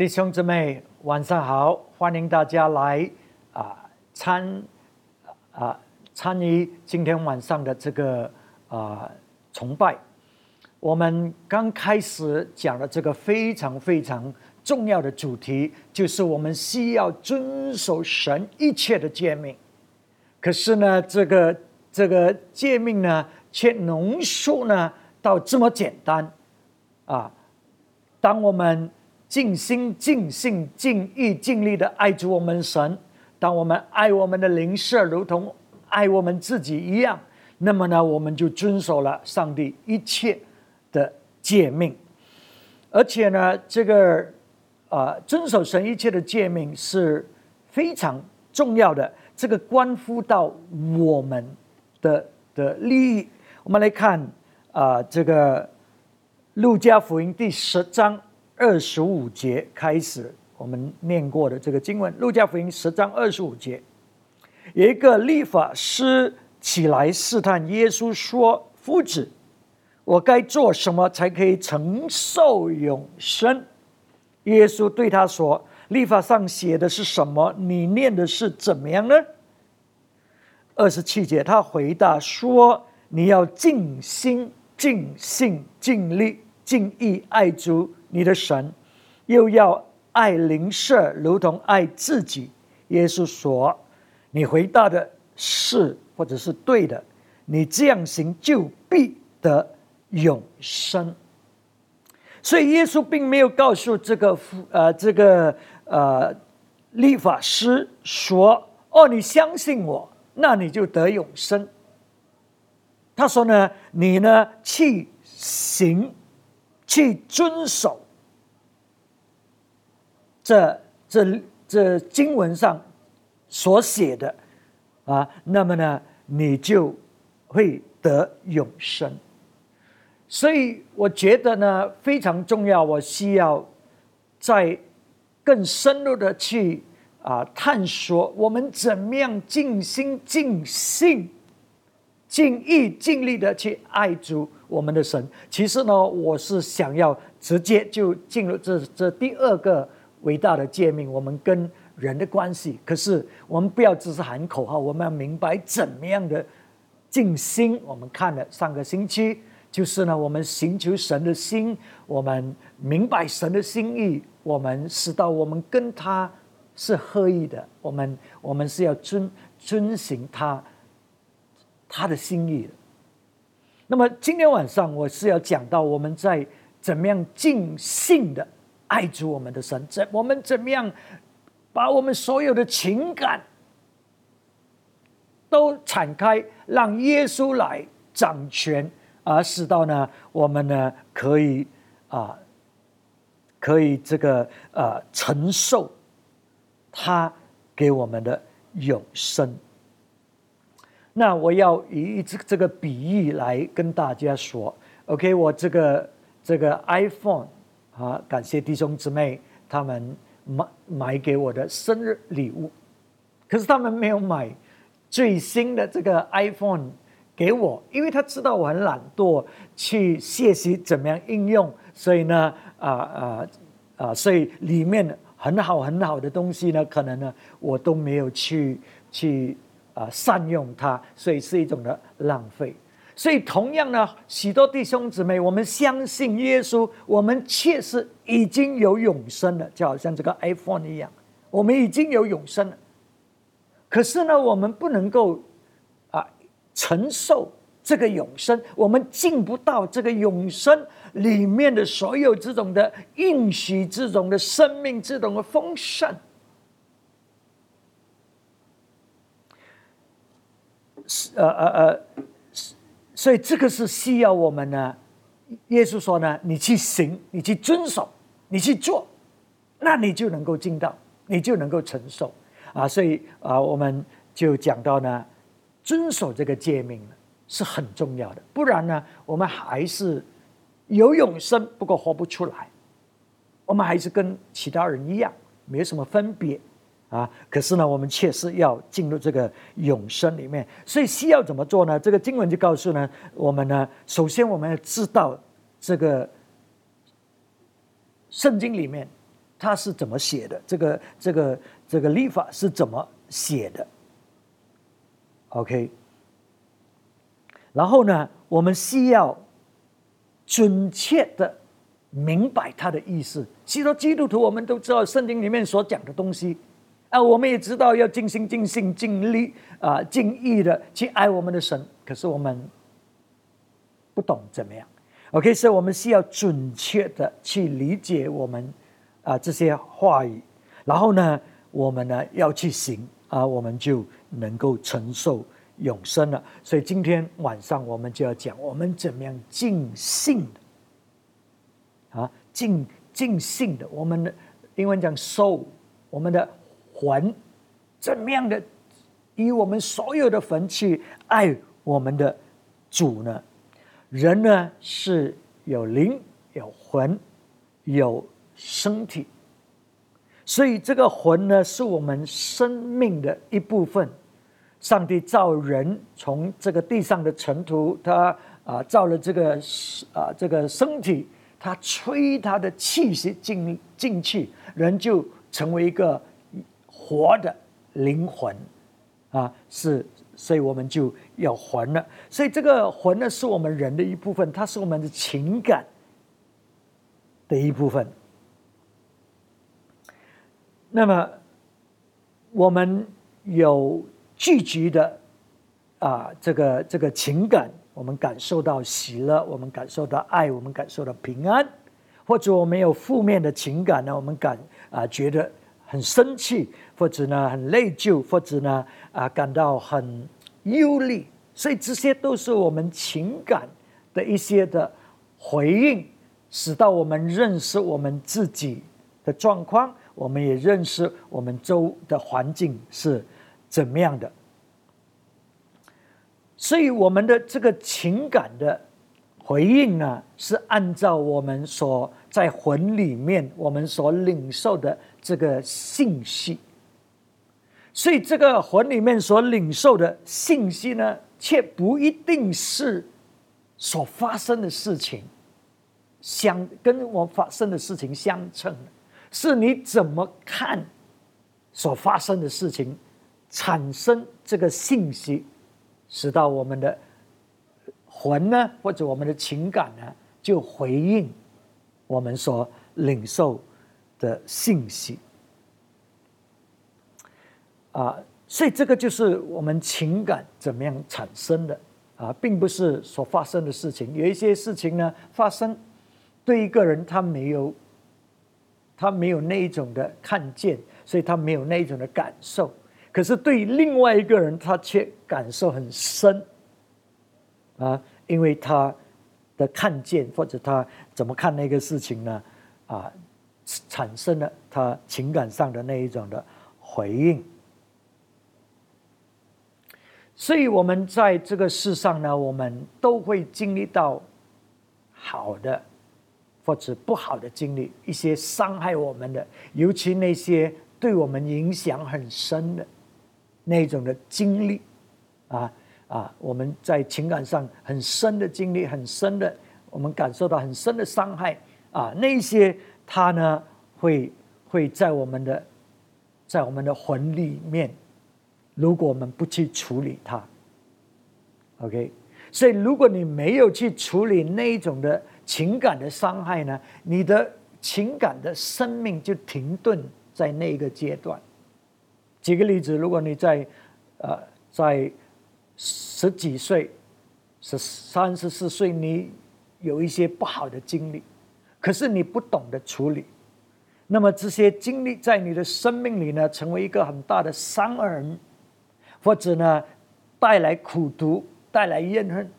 弟兄姊妹，晚上好！欢迎大家来啊参啊参与今天晚上的这个啊崇拜。我们刚开始讲的这个非常非常重要的主题，就是我们需要遵守神一切的诫命。可是呢，这个这个诫命呢，却浓缩呢到这么简单啊！当我们尽心、尽性、尽意、尽力的爱主我们神，当我们爱我们的邻舍如同爱我们自己一样，那么呢，我们就遵守了上帝一切的诫命。而且呢，这个啊，遵守神一切的诫命是非常重要的，这个关乎到我们的的利益。我们来看啊，这个路加福音第十章。二十五节开始，我们念过的这个经文，《路加福音》十章二十五节，有一个立法师起来试探耶稣，说：“夫子，我该做什么才可以承受永生？”耶稣对他说：“立法上写的是什么？你念的是怎么样呢？”二十七节，他回答说：“你要尽心、尽性、尽力、敬意爱主。”你的神，又要爱邻舍如同爱自己。耶稣说：“你回答的是，或者是对的。你这样行，就必得永生。”所以耶稣并没有告诉这个呃这个呃立法师说：“哦，你相信我，那你就得永生。”他说呢：“你呢去行。”去遵守这这这经文上所写的啊，那么呢，你就会得永生。所以我觉得呢非常重要，我需要在更深入的去啊探索，我们怎么样尽心尽性。尽意尽力的去爱主我们的神。其实呢，我是想要直接就进入这这第二个伟大的诫命，我们跟人的关系。可是我们不要只是喊口号，我们要明白怎么样的尽心。我们看了上个星期，就是呢，我们寻求神的心，我们明白神的心意，我们知道我们跟他是合一的。我们我们是要遵遵行他。他的心意那么今天晚上我是要讲到我们在怎么样尽兴的爱主我们的神，怎我们怎么样把我们所有的情感都敞开，让耶稣来掌权，而使到呢我们呢可以啊可以这个呃承受他给我们的永生。那我要以这这个比喻来跟大家说，OK，我这个这个 iPhone 啊，感谢弟兄姊妹他们买买给我的生日礼物，可是他们没有买最新的这个 iPhone 给我，因为他知道我很懒惰去学习怎么样应用，所以呢，啊啊啊，所以里面很好很好的东西呢，可能呢我都没有去去。啊，善用它，所以是一种的浪费。所以同样呢，许多弟兄姊妹，我们相信耶稣，我们确实已经有永生了，就好像这个 iPhone 一样，我们已经有永生了。可是呢，我们不能够啊承受这个永生，我们进不到这个永生里面的所有这种的应许、这种的生命、这种的丰盛。是呃呃呃，所以这个是需要我们呢。耶稣说呢，你去行，你去遵守，你去做，那你就能够进到，你就能够承受啊。所以啊，我们就讲到呢，遵守这个诫命是很重要的。不然呢，我们还是有永生，不过活不出来，我们还是跟其他人一样，没有什么分别。啊！可是呢，我们确实要进入这个永生里面，所以需要怎么做呢？这个经文就告诉呢我们呢，首先我们要知道这个圣经里面他是怎么写的？这个这个这个立法是怎么写的？OK。然后呢，我们需要准确的明白他的意思。许多基督徒我们都知道圣经里面所讲的东西啊，我们也知道要尽心尽性尽力啊尽意的去爱我们的神。可是我们不懂怎么样。OK，所以我们需要准确的去理解我们啊这些话语，然后呢，我们呢要去行啊，我们就能够承受永生了。所以今天晚上我们就要讲我们怎么样尽兴的啊，尽尽兴的。我们的英文讲 soul，我们的魂怎么样的以我们所有的魂去爱我们的主呢？人呢是有灵、有魂、有身体，所以这个魂呢是我们生命的一部分。上帝造人从这个地上的尘土，他啊造了这个啊这个身体，他吹他的气息进进去，人就成为一个活的灵魂啊是。所以我们就要魂了，所以这个魂呢，是我们人的一部分，它是我们的情感的一部分。那么，我们有聚集的啊，这个这个情感，我们感受到喜乐，我们感受到爱，我们感受到平安，或者我们有负面的情感呢，我们感啊觉得很生气，或者呢很内疚，或者呢。啊，感到很忧虑，所以这些都是我们情感的一些的回应，使到我们认识我们自己的状况，我们也认识我们周的环境是怎么样的。所以我们的这个情感的回应呢，是按照我们所在魂里面我们所领受的这个信息。所以，这个魂里面所领受的信息呢，却不一定是所发生的事情相跟我发生的事情相称的，是你怎么看所发生的事情，产生这个信息，使到我们的魂呢，或者我们的情感呢，就回应我们所领受的信息。啊，所以这个就是我们情感怎么样产生的啊，并不是所发生的事情。有一些事情呢发生，对一个人他没有，他没有那一种的看见，所以他没有那一种的感受。可是对另外一个人，他却感受很深啊，因为他的看见或者他怎么看那个事情呢？啊，产生了他情感上的那一种的回应。所以，我们在这个世上呢，我们都会经历到好的或者不好的经历，一些伤害我们的，尤其那些对我们影响很深的那种的经历，啊啊，我们在情感上很深的经历，很深的，我们感受到很深的伤害啊，那些它呢，会会在我们的在我们的魂里面。如果我们不去处理它，OK，所以如果你没有去处理那一种的情感的伤害呢，你的情感的生命就停顿在那个阶段。举个例子，如果你在呃在十几岁、十三十四岁，你有一些不好的经历，可是你不懂得处理，那么这些经历在你的生命里呢，成为一个很大的伤痕。或者呢，带来苦毒，带来怨恨，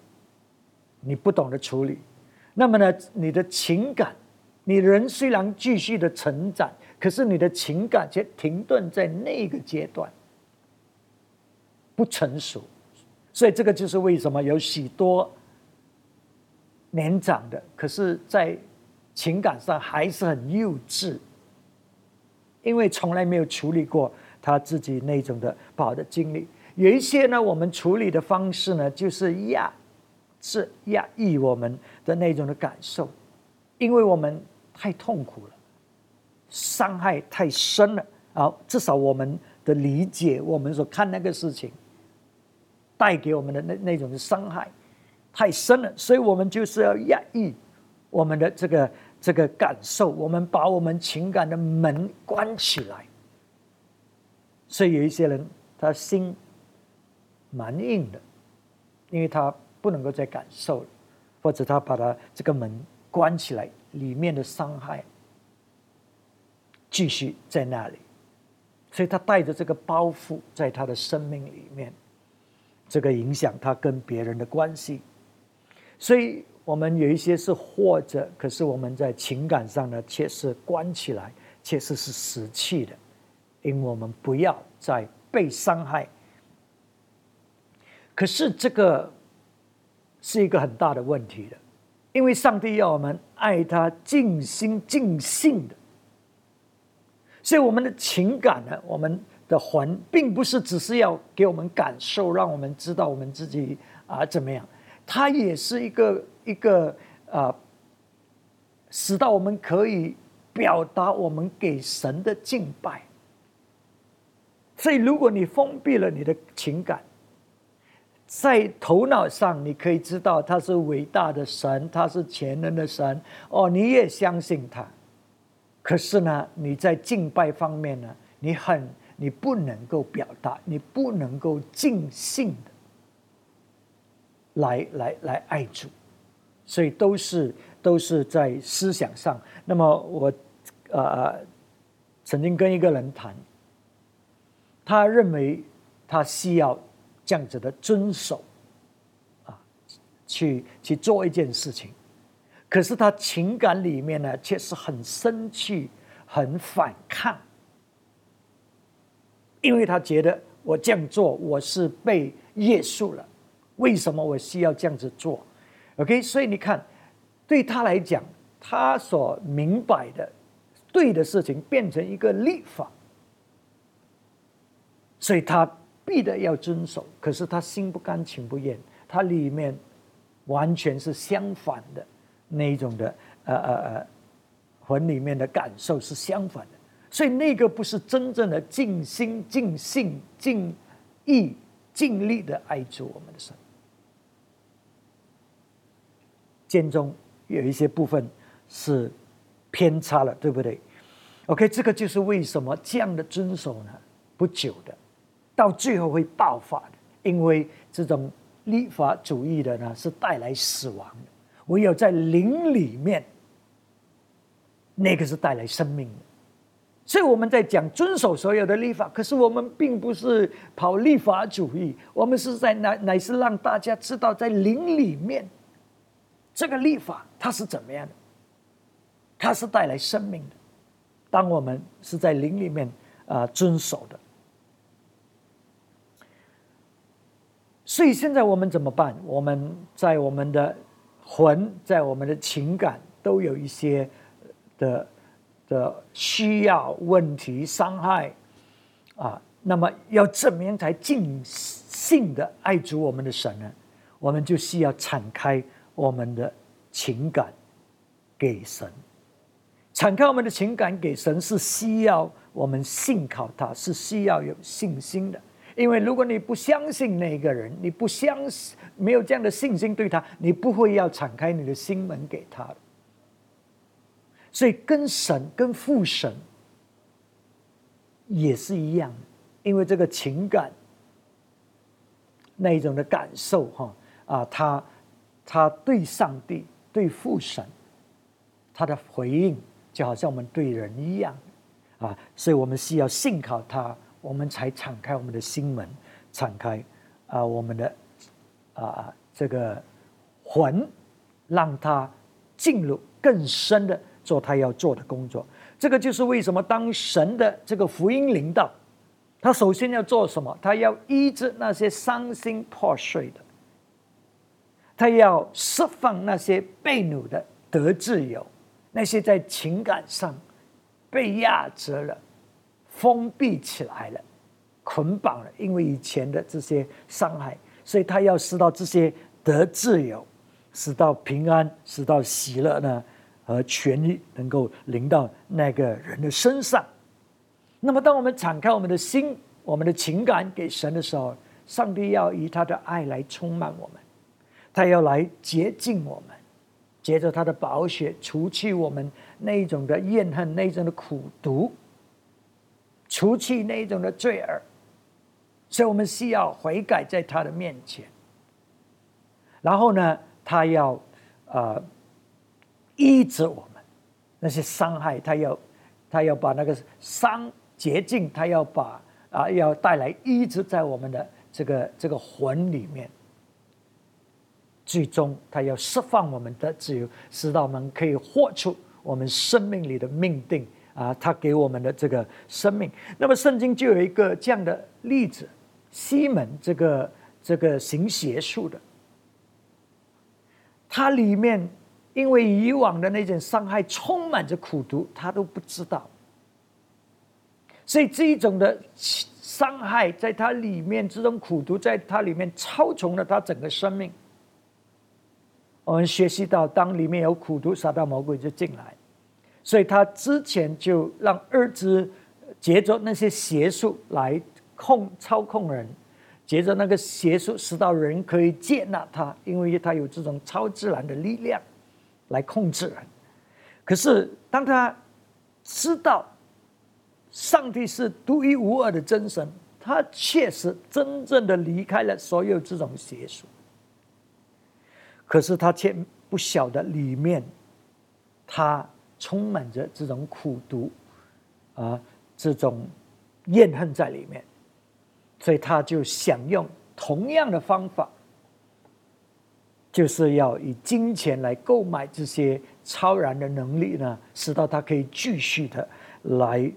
你不懂得处理，那么呢，你的情感，你人虽然继续的成长，可是你的情感却停顿在那个阶段，不成熟，所以这个就是为什么有许多年长的，可是在情感上还是很幼稚，因为从来没有处理过。他自己那种的不好的经历，有一些呢，我们处理的方式呢，就是压，是压抑我们的那种的感受，因为我们太痛苦了，伤害太深了啊，至少我们的理解，我们所看那个事情，带给我们的那那种的伤害太深了，所以我们就是要压抑我们的这个这个感受，我们把我们情感的门关起来。所以有一些人，他心蛮硬的，因为他不能够再感受了，或者他把他这个门关起来，里面的伤害继续在那里，所以他带着这个包袱在他的生命里面，这个影响他跟别人的关系。所以我们有一些是活着，可是我们在情感上呢，却是关起来，确实是死气的。因为我们不要再被伤害，可是这个是一个很大的问题的，因为上帝要我们爱他尽心尽性的，所以我们的情感呢，我们的魂，并不是只是要给我们感受，让我们知道我们自己啊怎么样，它也是一个一个啊，使到我们可以表达我们给神的敬拜。所以，如果你封闭了你的情感，在头脑上你可以知道他是伟大的神，他是全能的神，哦，你也相信他。可是呢，你在敬拜方面呢，你很你不能够表达，你不能够尽兴的来来来爱主，所以都是都是在思想上。那么我呃曾经跟一个人谈。他认为他需要这样子的遵守，啊，去去做一件事情，可是他情感里面呢，却是很生气、很反抗，因为他觉得我这样做我是被约束了，为什么我需要这样子做？OK，所以你看，对他来讲，他所明白的对的事情，变成一个立法。所以他必得要遵守，可是他心不甘情不愿，他里面完全是相反的那一种的，呃呃呃，魂里面的感受是相反的，所以那个不是真正的尽心尽性尽意尽力的爱主我们的神，间中有一些部分是偏差了，对不对？OK，这个就是为什么这样的遵守呢？不久的。到最后会爆发的，因为这种立法主义的呢，是带来死亡的。唯有在灵里面，那个是带来生命的。所以我们在讲遵守所有的立法，可是我们并不是跑立法主义，我们是在乃乃是让大家知道，在灵里面，这个立法它是怎么样的，它是带来生命的。当我们是在灵里面啊遵守的。所以现在我们怎么办？我们在我们的魂，在我们的情感都有一些的的需要、问题、伤害啊。那么要怎么样才尽性的爱主我们的神呢？我们就需要敞开我们的情感给神，敞开我们的情感给神，是需要我们信靠他，是需要有信心的。因为如果你不相信那个人，你不相信，没有这样的信心对他，你不会要敞开你的心门给他。所以跟神、跟父神也是一样，因为这个情感那一种的感受，哈啊，他他对上帝、对父神，他的回应就好像我们对人一样啊，所以我们需要信靠他。我们才敞开我们的心门，敞开啊，我们的啊这个魂，让他进入更深的做他要做的工作。这个就是为什么当神的这个福音领导，他首先要做什么？他要医治那些伤心破碎的，他要释放那些被掳的得自由，那些在情感上被压制了。封闭起来了，捆绑了，因为以前的这些伤害，所以他要使到这些得自由，使到平安，使到喜乐呢？和权利能够临到那个人的身上。那么，当我们敞开我们的心、我们的情感给神的时候，上帝要以他的爱来充满我们，他要来洁净我们，接着他的宝血除去我们那一种的怨恨、那一种的苦毒，除去那一种的罪恶。所以我们需要悔改在他的面前。然后呢，他要啊医治我们那些伤害，他要他要把那个伤洁净，他要把啊要带来医治在我们的这个这个魂里面。最终，他要释放我们的自由，使到我们可以活出我们生命里的命定啊！他给我们的这个生命。那么，圣经就有一个这样的例子。西门这个这个行邪术的，他里面因为以往的那种伤害充满着苦毒，他都不知道，所以这一种的伤害在他里面，这种苦毒在他里面超重了他整个生命。我们学习到，当里面有苦毒，撒旦魔鬼就进来，所以他之前就让儿子接着那些邪术来。控操控人，接着那个邪术使到人可以接纳他，因为他有这种超自然的力量来控制人。可是当他知道上帝是独一无二的真神，他确实真正的离开了所有这种邪术。可是他却不晓得里面他充满着这种苦毒啊，这种怨恨在里面。所以他就想用同样的方法，就是要以金钱来购买这些超然的能力呢，使到他可以继续的来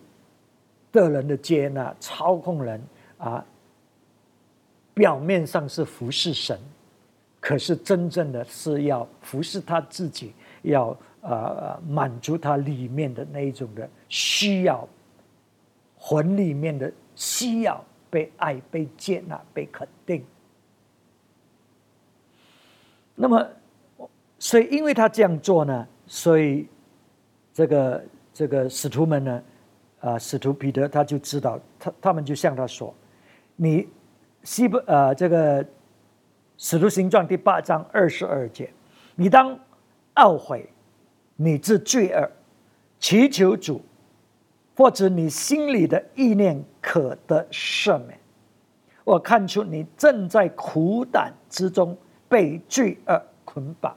得人的接纳、操控人啊。表面上是服侍神，可是真正的是要服侍他自己，要呃满足他里面的那一种的需要，魂里面的需要。被爱、被接纳、被肯定。那么，所以因为他这样做呢，所以这个这个使徒们呢，啊，使徒彼得他就知道，他他们就向他说：“你西不呃这个使徒行传第八章二十二节，你当懊悔，你之罪恶，祈求主。”或者你心里的意念可得赦免，我看出你正在苦胆之中被罪恶捆绑，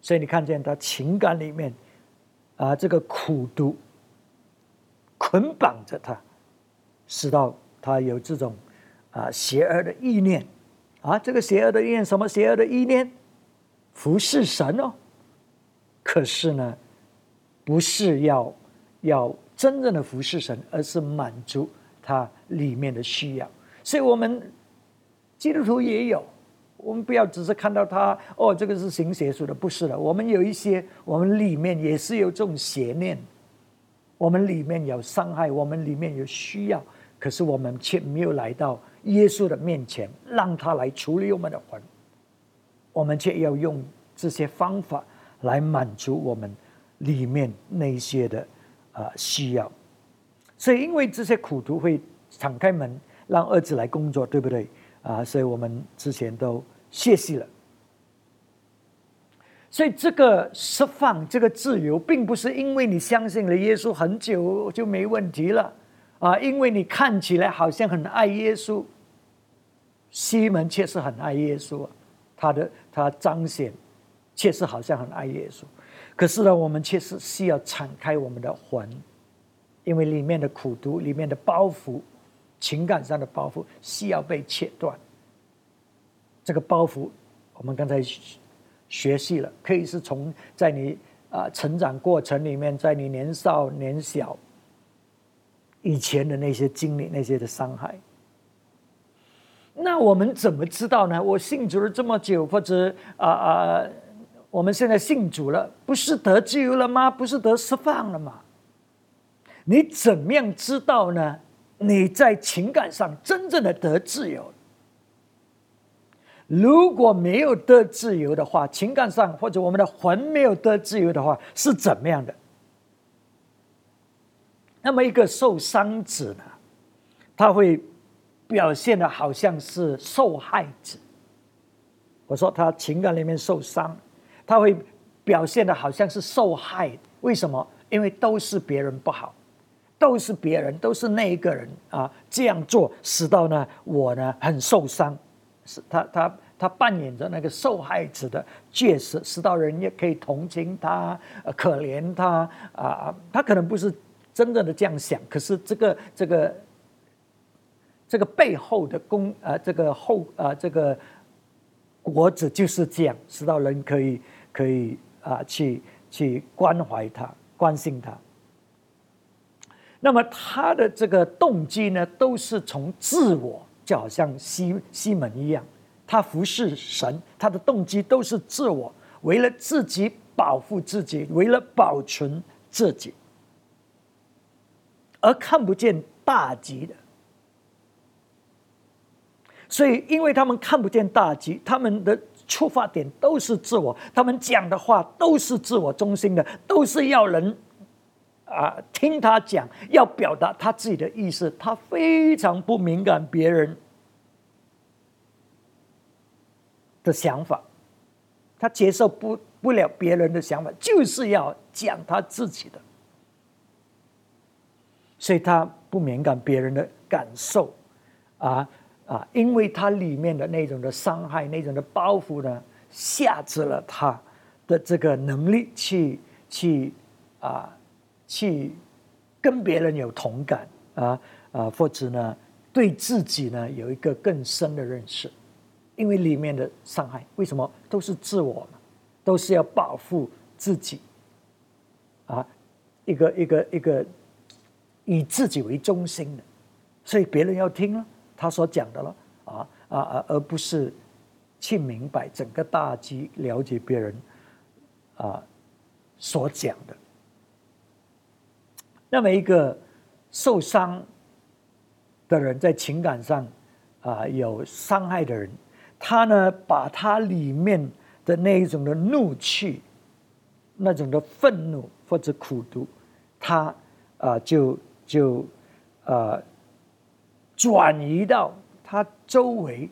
所以你看见他情感里面啊，这个苦毒捆绑着他，使到他有这种啊邪恶的意念啊，这个邪恶的意念什么邪恶的意念？服侍神哦，可是呢，不是要要。真正的服侍神，而是满足他里面的需要。所以，我们基督徒也有，我们不要只是看到他哦，这个是行邪术的，不是的。我们有一些，我们里面也是有这种邪念，我们里面有伤害，我们里面有需要，可是我们却没有来到耶稣的面前，让他来处理我们的魂。我们却要用这些方法来满足我们里面那些的。啊，需要，所以因为这些苦徒会敞开门让儿子来工作，对不对？啊，所以我们之前都谢息了。所以这个释放、这个自由，并不是因为你相信了耶稣很久就没问题了啊，因为你看起来好像很爱耶稣。西门确实很爱耶稣，他的他彰显确实好像很爱耶稣。可是呢，我们确实需要敞开我们的魂，因为里面的苦毒、里面的包袱、情感上的包袱需要被切断。这个包袱，我们刚才学习了，可以是从在你啊成长过程里面，在你年少年小以前的那些经历、那些的伤害。那我们怎么知道呢？我信主了这么久，或者啊啊。我们现在信主了，不是得自由了吗？不是得释放了吗？你怎么样知道呢？你在情感上真正的得自由？如果没有得自由的话，情感上或者我们的魂没有得自由的话，是怎么样的？那么一个受伤者呢，他会表现的好像是受害者。我说他情感里面受伤，他会表现的好像是受害。为什么？因为都是别人不好，都是别人，都是那一个人啊这样做，使到呢我呢很受伤。是他他他扮演着那个受害者的角色，使到人也可以同情他，呃可怜他啊。他可能不是。真正的这样想，可是这个这个这个背后的功啊，这个后啊，这个果子就是这样，使到人可以可以啊，去去关怀他、关心他。那么他的这个动机呢，都是从自我，就好像西西门一样，他服侍神，他的动机都是自我，为了自己保护自己，为了保存自己。而看不见大局的，所以因为他们看不见大局，他们的出发点都是自我，他们讲的话都是自我中心的，都是要人啊听他讲，要表达他自己的意思。他非常不敏感别人的想法，他接受不不了别人的想法，就是要讲他自己的。所以他不敏感别人的感受，啊啊，因为他里面的那种的伤害、那种的包袱呢，限制了他的这个能力去去啊去跟别人有同感啊啊，或者呢对自己呢有一个更深的认识，因为里面的伤害，为什么都是自我，都是要保护自己啊，一个一个一个。以自己为中心的，所以别人要听了他所讲的了啊啊，而不是去明白整个大局，了解别人啊所讲的。那么一个受伤的人，在情感上啊有伤害的人，他呢把他里面的那一种的怒气、那种的愤怒或者苦毒，他啊就。就，呃，转移到他周围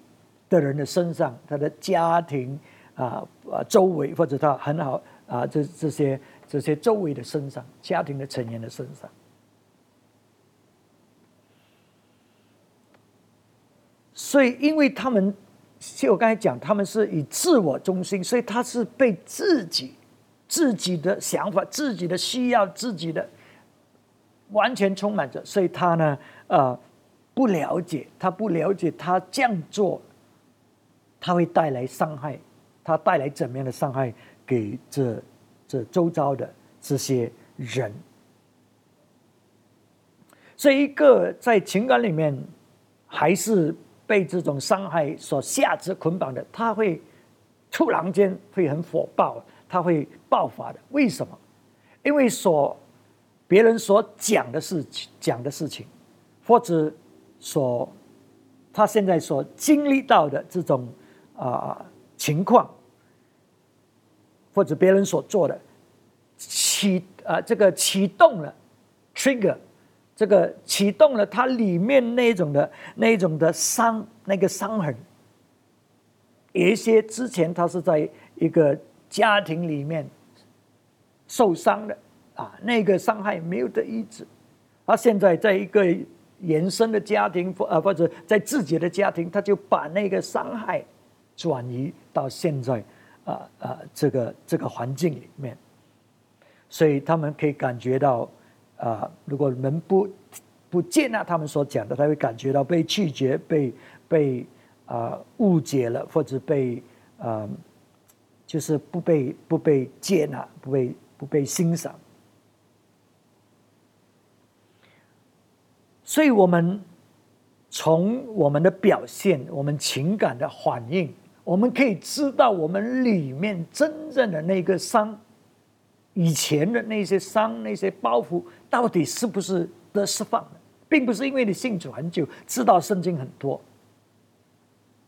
的人的身上，他的家庭啊啊周围，或者他很好啊这这些这些周围的身上，家庭的成员的身上。所以，因为他们，就我刚才讲，他们是以自我中心，所以他是被自己自己的想法、自己的需要、自己的。完全充满着，所以他呢，呃，不了解，他不了解他这样做，他会带来伤害，他带来怎么样的伤害给这这周遭的这些人？这一个在情感里面还是被这种伤害所下肢捆绑的，他会突然间会很火爆，他会爆发的。为什么？因为所。别人所讲的事情，讲的事情，或者所他现在所经历到的这种啊情况，或者别人所做的启啊这个启动了 trigger，这个启动了它里面那种的那种的伤那个伤痕，有一些之前他是在一个家庭里面受伤的。啊，那个伤害没有得医治，他现在在一个延伸的家庭，呃或者在自己的家庭，他就把那个伤害转移到现在啊啊这个这个环境里面，所以他们可以感觉到啊，如果人不不接纳他们所讲的，他会感觉到被拒绝、被被啊误解了，或者被啊就是不被不被接纳、不被不被欣赏。所以，我们从我们的表现、我们情感的反应，我们可以知道我们里面真正的那个伤，以前的那些伤、那些包袱，到底是不是得释放的，并不是因为你信主很久，知道圣经很多。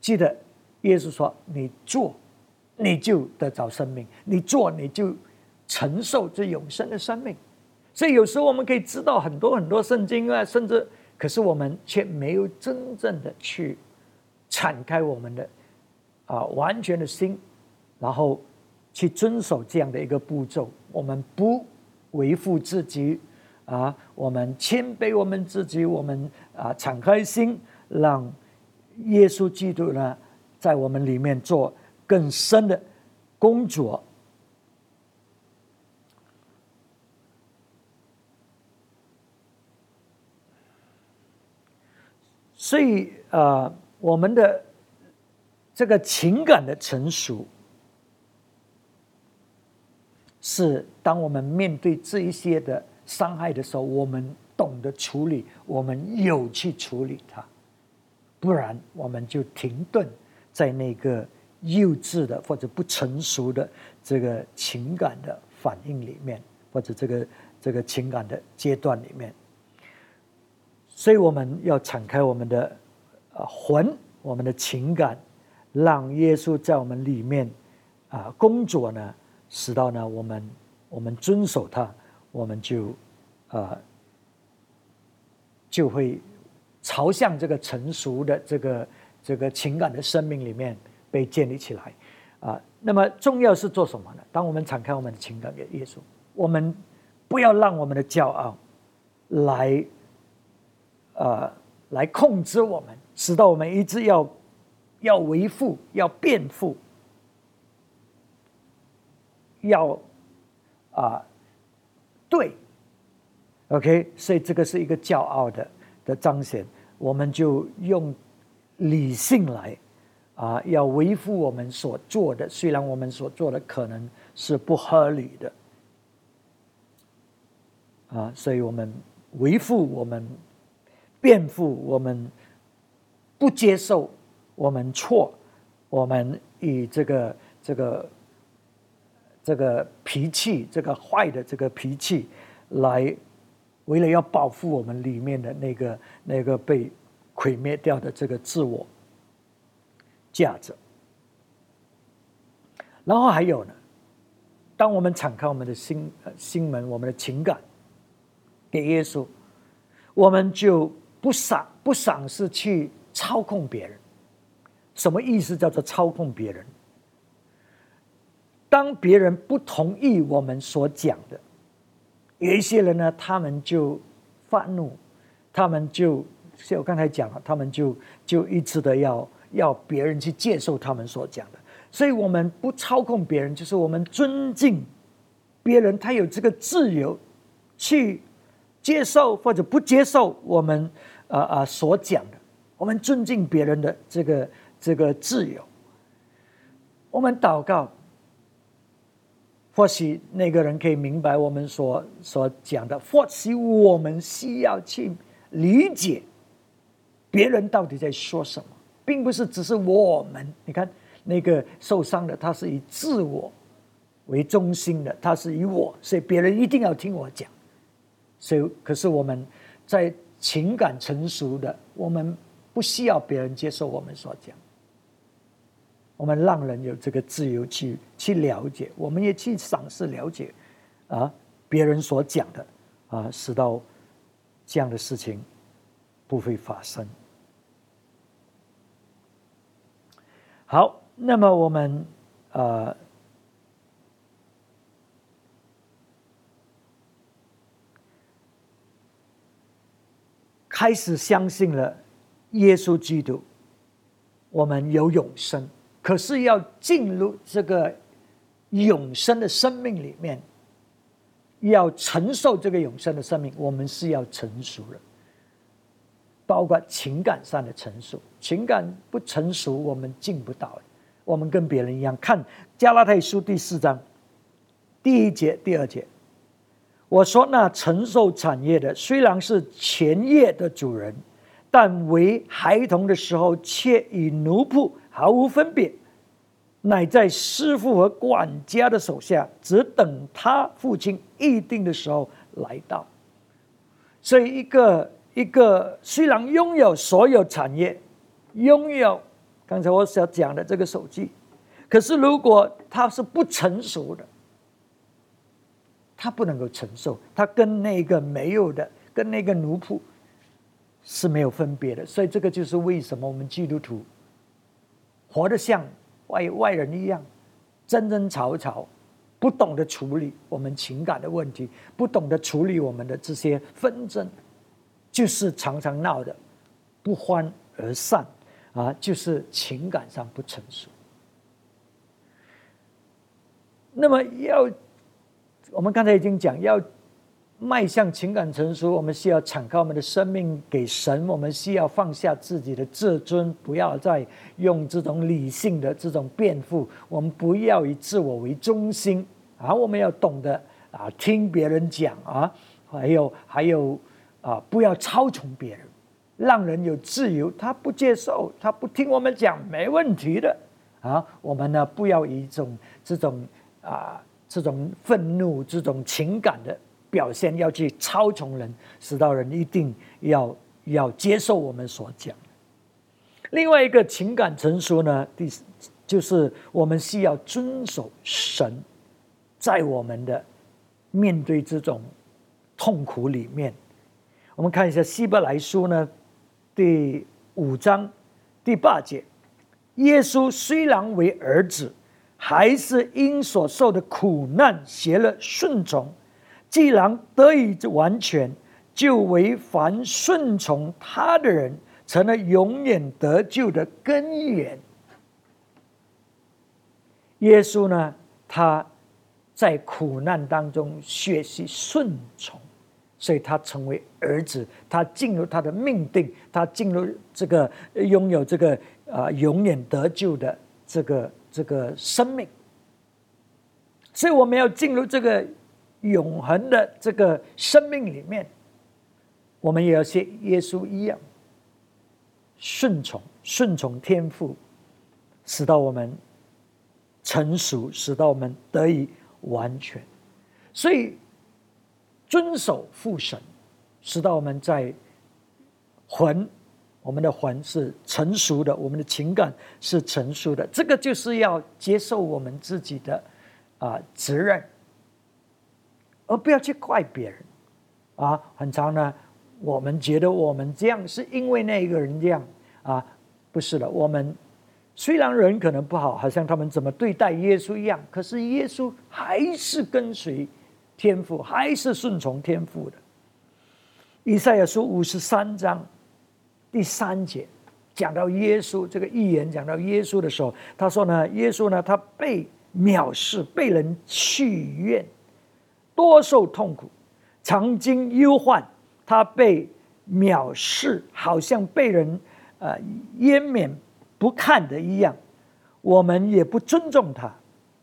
记得耶稣说：“你做，你就得着生命；你做，你就承受这永生的生命。”所以有时候我们可以知道很多很多圣经啊，甚至可是我们却没有真正的去敞开我们的啊完全的心，然后去遵守这样的一个步骤。我们不维护自己啊，我们谦卑我们自己，我们啊敞开心，让耶稣基督呢。在我们里面做更深的工作，所以呃，我们的这个情感的成熟，是当我们面对这一些的伤害的时候，我们懂得处理，我们有去处理它，不然我们就停顿。在那个幼稚的或者不成熟的这个情感的反应里面，或者这个这个情感的阶段里面，所以我们要敞开我们的呃魂，我们的情感，让耶稣在我们里面啊工作呢，使到呢我们我们遵守他，我们就啊就会朝向这个成熟的这个。这个情感的生命里面被建立起来，啊，那么重要是做什么呢？当我们敞开我们的情感给耶稣，我们不要让我们的骄傲来，呃，来控制我们，使到我们一直要要维护、要辩护、要啊对，OK，所以这个是一个骄傲的的彰显，我们就用。理性来，啊，要维护我们所做的，虽然我们所做的可能是不合理的，啊，所以我们维护我们辩护我们不接受我们错，我们以这个这个这个脾气，这个坏的这个脾气来，为了要保护我们里面的那个那个被。毁灭掉的这个自我价值，然后还有呢，当我们敞开我们的心心门，我们的情感给耶稣，我们就不赏不赏是去操控别人。什么意思？叫做操控别人？当别人不同意我们所讲的，有一些人呢，他们就发怒，他们就。像我刚才讲了，他们就就一直的要要别人去接受他们所讲的，所以我们不操控别人，就是我们尊敬别人，他有这个自由去接受或者不接受我们啊啊所讲的，我们尊敬别人的这个这个自由。我们祷告，或许那个人可以明白我们所所讲的，或许我们需要去理解。别人到底在说什么，并不是只是我们。你看那个受伤的，他是以自我为中心的，他是以我，所以别人一定要听我讲。所以，可是我们在情感成熟的，我们不需要别人接受我们所讲。我们让人有这个自由去去了解，我们也去尝试了解啊别人所讲的啊，使到这样的事情不会发生。好，那么我们呃开始相信了耶稣基督，我们有永生。可是要进入这个永生的生命里面，要承受这个永生的生命，我们是要成熟了。包括情感上的成熟，情感不成熟，我们进不到。我们跟别人一样，看加拉太书第四章第一节、第二节，我说那承受产业的虽然是前业的主人，但为孩童的时候，却与奴仆毫无分别，乃在师傅和管家的手下，只等他父亲预定的时候来到。所以一个。一个虽然拥有所有产业，拥有刚才我所讲的这个手机，可是如果它是不成熟的，他不能够承受，他跟那个没有的，跟那个奴仆是没有分别的。所以这个就是为什么我们基督徒活得像外外人一样，争争吵吵，不懂得处理我们情感的问题，不懂得处理我们的这些纷争，就是常常闹的不欢而散。啊，就是情感上不成熟。那么要，我们刚才已经讲，要迈向情感成熟，我们需要敞开我们的生命给神，我们需要放下自己的自尊，不要再用这种理性的这种辩护，我们不要以自我为中心啊，我们要懂得啊听别人讲啊，还有还有啊，不要超从别人。让人有自由，他不接受，他不听我们讲，没问题的啊。我们呢，不要以一种这种啊这种愤怒、这种情感的表现，要去超从人，使到人一定要要接受我们所讲。另外一个情感成熟呢，第就是我们需要遵守神在我们的面对这种痛苦里面。我们看一下希伯来书呢。第五章第八节，耶稣虽然为儿子，还是因所受的苦难学了顺从。既然得以完全，就为凡顺从他的人成了永远得救的根源。耶稣呢，他在苦难当中学习顺从。所以他成为儿子，他进入他的命定，他进入这个拥有这个啊永远得救的这个这个生命。所以我们要进入这个永恒的这个生命里面，我们也要像耶稣一样顺从，顺从天赋，使到我们成熟，使到我们得以完全。所以。遵守父神，使到我们在魂，我们的魂是成熟的，我们的情感是成熟的。这个就是要接受我们自己的啊责任，而不要去怪别人啊。很长呢，我们觉得我们这样是因为那个人这样啊，不是的。我们虽然人可能不好，好像他们怎么对待耶稣一样，可是耶稣还是跟随。天赋还是顺从天赋的。以赛亚书五十三章第三节讲到耶稣这个预言，讲到耶稣的时候，他说呢，耶稣呢，他被藐视，被人弃怨，多受痛苦，曾经忧患，他被藐视，好像被人呃湮免不看的一样。我们也不尊重他，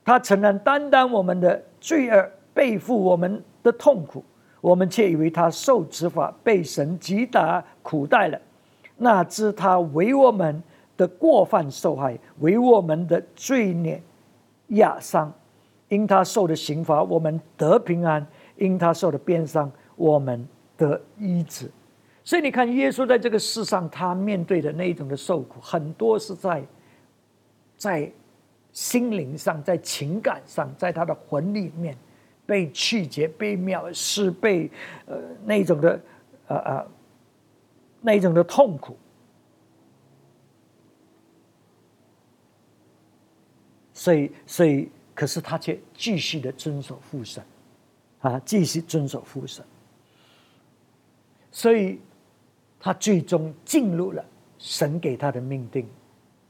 他承认担当我们的罪恶。背负我们的痛苦，我们却以为他受执法，被神击打苦待了。那知他为我们的过犯受害，为我们的罪孽压伤。因他受的刑罚，我们得平安；因他受的鞭伤，我们得医治。所以你看，耶稣在这个世上，他面对的那一种的受苦，很多是在在心灵上，在情感上，在他的魂里面。被拒绝、被藐视、被呃那种的呃呃那一种的痛苦，所以所以，可是他却继续的遵守父神，啊，继续遵守父神，所以他最终进入了神给他的命定，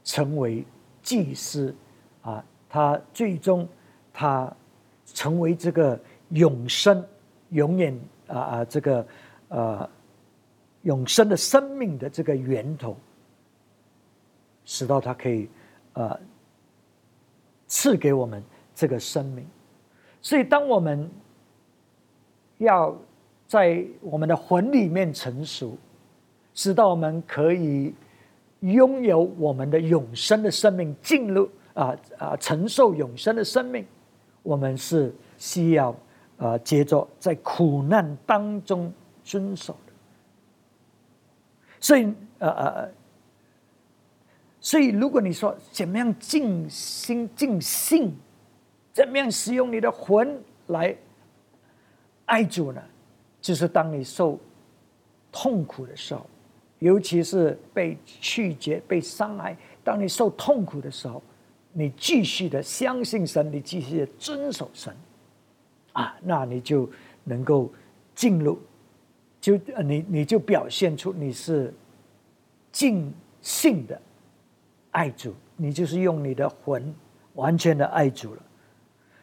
成为祭司，啊，他最终他。成为这个永生、永远啊啊，这个呃永生的生命的这个源头，使到它可以呃赐给我们这个生命。所以，当我们要在我们的魂里面成熟，使到我们可以拥有我们的永生的生命，进入啊啊承受永生的生命。我们是需要，呃，接着在苦难当中遵守。所以，呃呃，所以，如果你说怎么样静心、静性，怎么样使用你的魂来爱主呢？就是当你受痛苦的时候，尤其是被拒绝、被伤害，当你受痛苦的时候，你继续的相信神，你继续的遵守神，啊，那你就能够进入，就你你就表现出你是尽性的爱主，你就是用你的魂完全的爱主了。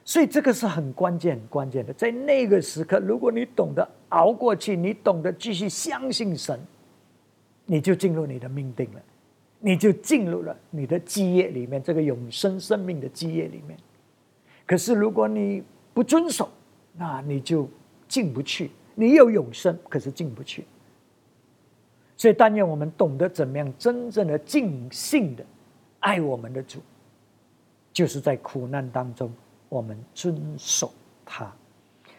所以这个是很关键、很关键的。在那个时刻，如果你懂得熬过去，你懂得继续相信神，你就进入你的命定了，你就进入了你的基业里面，这个永生生命的基业里面。可是如果你不遵守，那你就进不去。你有永生，可是进不去。所以但愿我们懂得怎么样真正的尽兴的爱我们的主，就是在苦难当中。我们遵守它，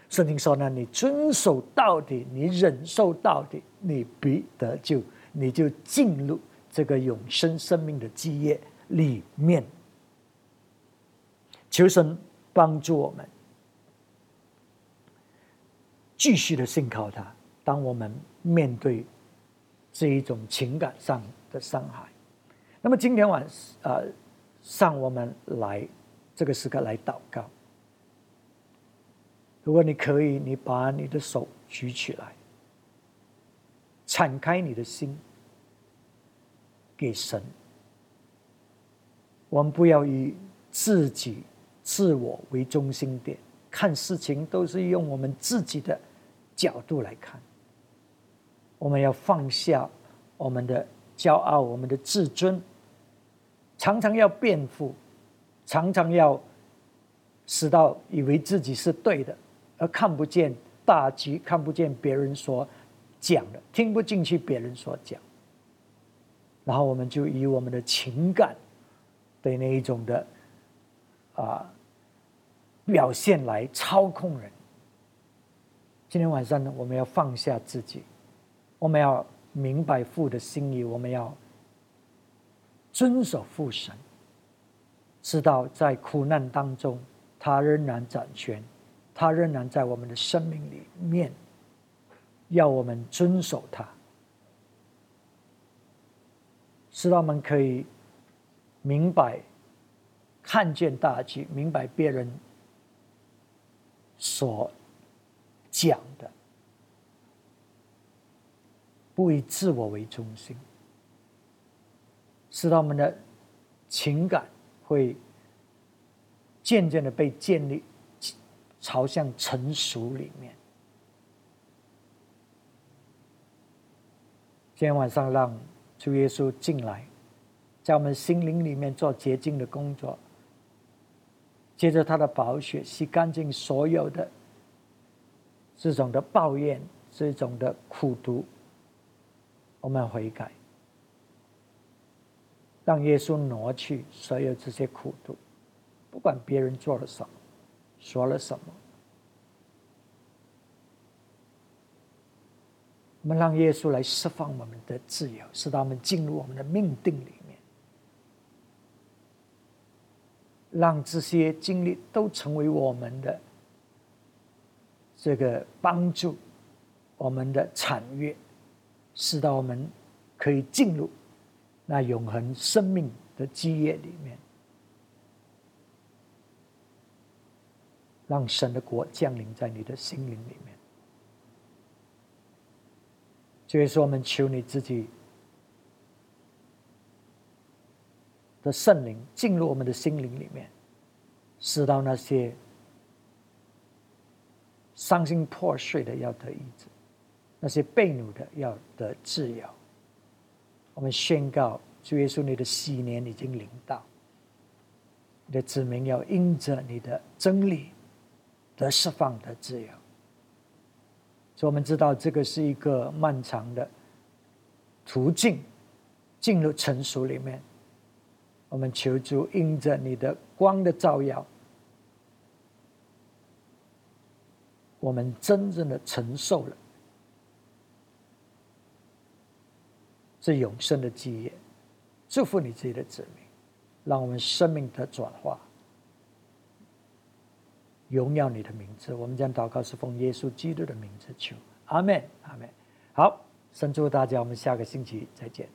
圣经说呢，你遵守到底，你忍受到底，你必得救，你就进入这个永生生命的基业里面。求神帮助我们，继续的信靠他。当我们面对这一种情感上的伤害，那么今天晚上呃上我们来。这个时刻来祷告。如果你可以，你把你的手举起来，敞开你的心给神。我们不要以自己、自我为中心点，看事情都是用我们自己的角度来看。我们要放下我们的骄傲、我们的自尊，常常要辩护。常常要使到以为自己是对的，而看不见大局，看不见别人所讲的，听不进去别人所讲，然后我们就以我们的情感的那一种的啊表现来操控人。今天晚上呢，我们要放下自己，我们要明白父的心意，我们要遵守父神。知道在苦难当中，他仍然掌权，他仍然在我们的生命里面，要我们遵守他。使我们可以明白、看见大局，明白别人所讲的，不以自我为中心，使他们的情感。会渐渐的被建立，朝向成熟里面。今天晚上让主耶稣进来，在我们心灵里面做洁净的工作。接着他的宝血洗干净所有的这种的抱怨、这种的苦毒，我们悔改。让耶稣挪去所有这些苦毒，不管别人做了什么，说了什么，我们让耶稣来释放我们的自由，使他们进入我们的命定里面，让这些经历都成为我们的这个帮助，我们的产业，使到我们可以进入。那永恒生命的基业里面，让神的国降临在你的心灵里面。就是说我们求你自己的圣灵进入我们的心灵里面，使到那些伤心破碎的要得医治，那些被掳的要得自由。我们宣告，主耶稣，你的喜年已经临到，你的子民要因着你的真理得释放的自由。所以我们知道，这个是一个漫长的途径，进入成熟里面。我们求主因着你的光的照耀，我们真正的承受了。是永生的基业，祝福你自己的子民，让我们生命的转化，荣耀你的名字。我们将祷告是奉耶稣基督的名字求，阿门，阿门。好，神祝大家，我们下个星期再见。